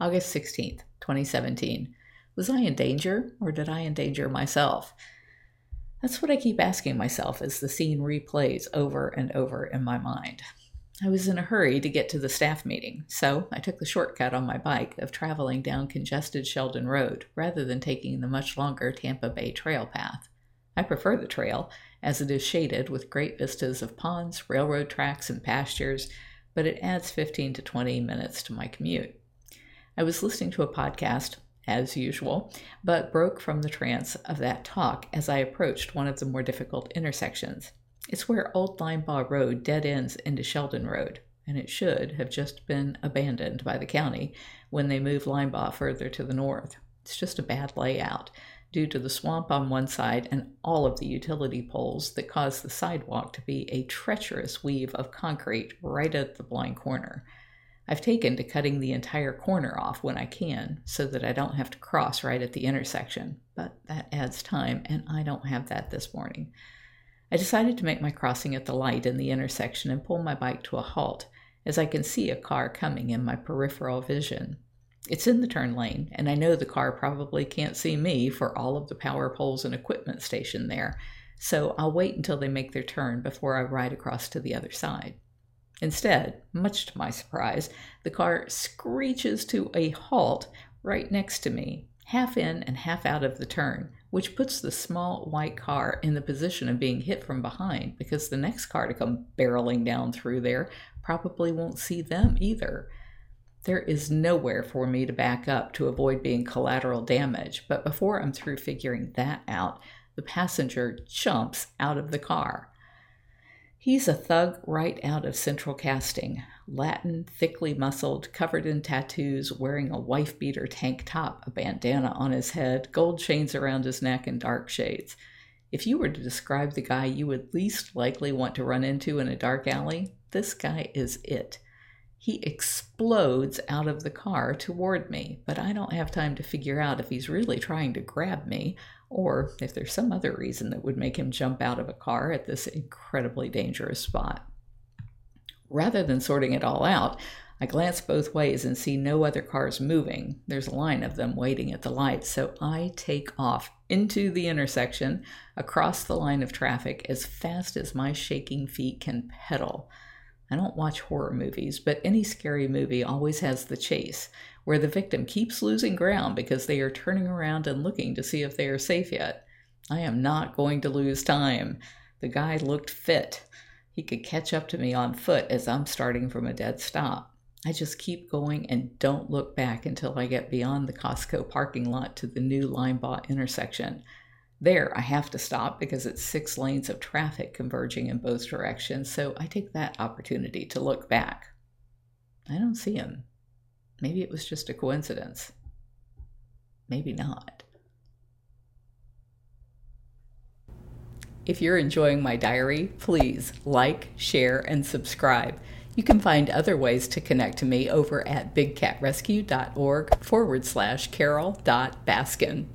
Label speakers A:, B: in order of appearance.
A: August 16th, 2017. Was I in danger, or did I endanger myself? That's what I keep asking myself as the scene replays over and over in my mind. I was in a hurry to get to the staff meeting, so I took the shortcut on my bike of traveling down congested Sheldon Road rather than taking the much longer Tampa Bay Trail path. I prefer the trail, as it is shaded with great vistas of ponds, railroad tracks, and pastures, but it adds 15 to 20 minutes to my commute. I was listening to a podcast, as usual, but broke from the trance of that talk as I approached one of the more difficult intersections. It's where Old Linebaugh Road dead ends into Sheldon Road, and it should have just been abandoned by the county when they moved Linebaugh further to the north. It's just a bad layout due to the swamp on one side and all of the utility poles that cause the sidewalk to be a treacherous weave of concrete right at the blind corner. I've taken to cutting the entire corner off when I can so that I don't have to cross right at the intersection, but that adds time and I don't have that this morning. I decided to make my crossing at the light in the intersection and pull my bike to a halt as I can see a car coming in my peripheral vision. It's in the turn lane, and I know the car probably can't see me for all of the power poles and equipment stationed there, so I'll wait until they make their turn before I ride across to the other side. Instead, much to my surprise, the car screeches to a halt right next to me, half in and half out of the turn, which puts the small white car in the position of being hit from behind because the next car to come barreling down through there probably won't see them either. There is nowhere for me to back up to avoid being collateral damage, but before I'm through figuring that out, the passenger jumps out of the car. He's a thug right out of central casting. Latin, thickly muscled, covered in tattoos, wearing a wife beater tank top, a bandana on his head, gold chains around his neck, and dark shades. If you were to describe the guy you would least likely want to run into in a dark alley, this guy is it. He explodes out of the car toward me, but I don't have time to figure out if he's really trying to grab me or if there's some other reason that would make him jump out of a car at this incredibly dangerous spot. Rather than sorting it all out, I glance both ways and see no other cars moving. There's a line of them waiting at the light, so I take off into the intersection across the line of traffic as fast as my shaking feet can pedal. I don't watch horror movies, but any scary movie always has the chase, where the victim keeps losing ground because they are turning around and looking to see if they are safe yet. I am not going to lose time. The guy looked fit. He could catch up to me on foot as I'm starting from a dead stop. I just keep going and don't look back until I get beyond the Costco parking lot to the new Linebaugh intersection. There, I have to stop because it's six lanes of traffic converging in both directions, so I take that opportunity to look back. I don't see him. Maybe it was just a coincidence. Maybe not. If you're enjoying my diary, please like, share, and subscribe. You can find other ways to connect to me over at bigcatrescue.org forward slash carol.baskin.